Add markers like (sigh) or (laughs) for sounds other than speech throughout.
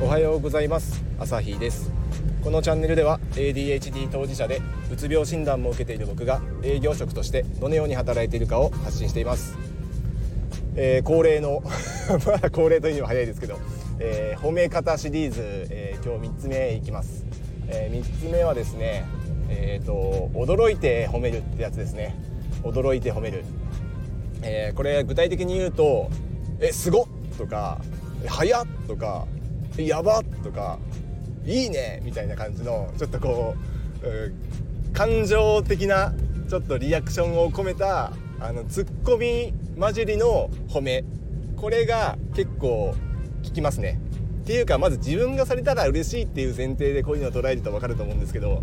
おはようございます朝日ですこのチャンネルでは ADHD 当事者でうつ病診断も受けている僕が営業職としてどのように働いているかを発信しています、えー、恒例の (laughs) まだ恒例というには早いですけど、えー、褒め方シリーズ、えー、今日3つ目いきます、え3つ目はですねえーと、驚いて褒めるってやつですね驚いて褒める、えこれ具体的に言うと「えすごっ!」とか「早っ!」とか「やば!」とか「いいね!」みたいな感じのちょっとこう感情的なちょっとリアクションを込めたあのツッコミ混じりの褒めこれが結構効きますね。っていうかまず自分がされたら嬉しいっていう前提でこういうのを捉えると分かると思うんですけど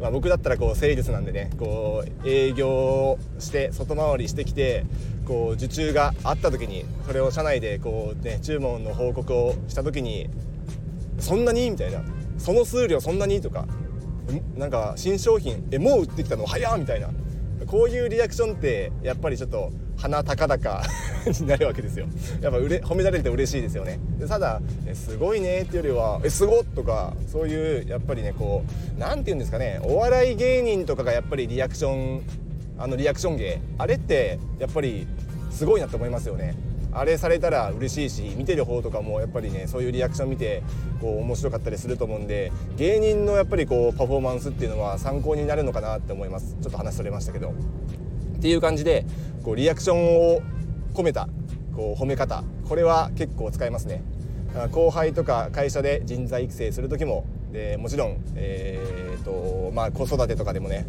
まあ、僕だったらこうセールスなんでねこう営業して外回りしてきてこう受注があった時にそれを社内でこう、ね、注文の報告をした時に「そんなに?」みたいな「その数量そんなに?」とか「なんか新商品えもう売ってきたの？早!」みたいな。こういうリアクションってやっぱりちょっと鼻高々 (laughs) になるわけですよ。やっぱうれ褒められると嬉しいですよね。でただ「すごいね」っていうよりは「えすごっ!」とかそういうやっぱりねこう何て言うんですかね。お笑い芸人とかがやっぱりリアクションあのリアクション芸。あれってやっぱりすごいなと思いますよね。あれされたら嬉しいし見てる方とかもやっぱりねそういうリアクション見てこう面白かったりすると思うんで芸人のやっぱりこうパフォーマンスっていうのは参考になるのかなって思いますちょっと話それましたけどっていう感じでこうリアクションを込めたこう褒め方これは結構使えますね後輩とか会社で人材育成する時もでもちろん、えーとまあ、子育てとかでもね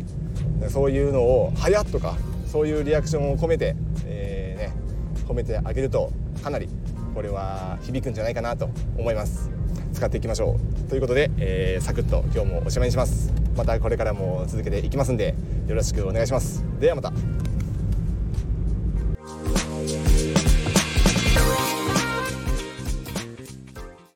そういうのを「はやっ!」とかそういうリアクションを込めて、え、褒めてあげるとかなりこれは響くんじゃないかなと思います。使っていきましょう。ということで、えー、サクッと今日もおしまいにします。またこれからも続けていきますんでよろしくお願いします。ではまた。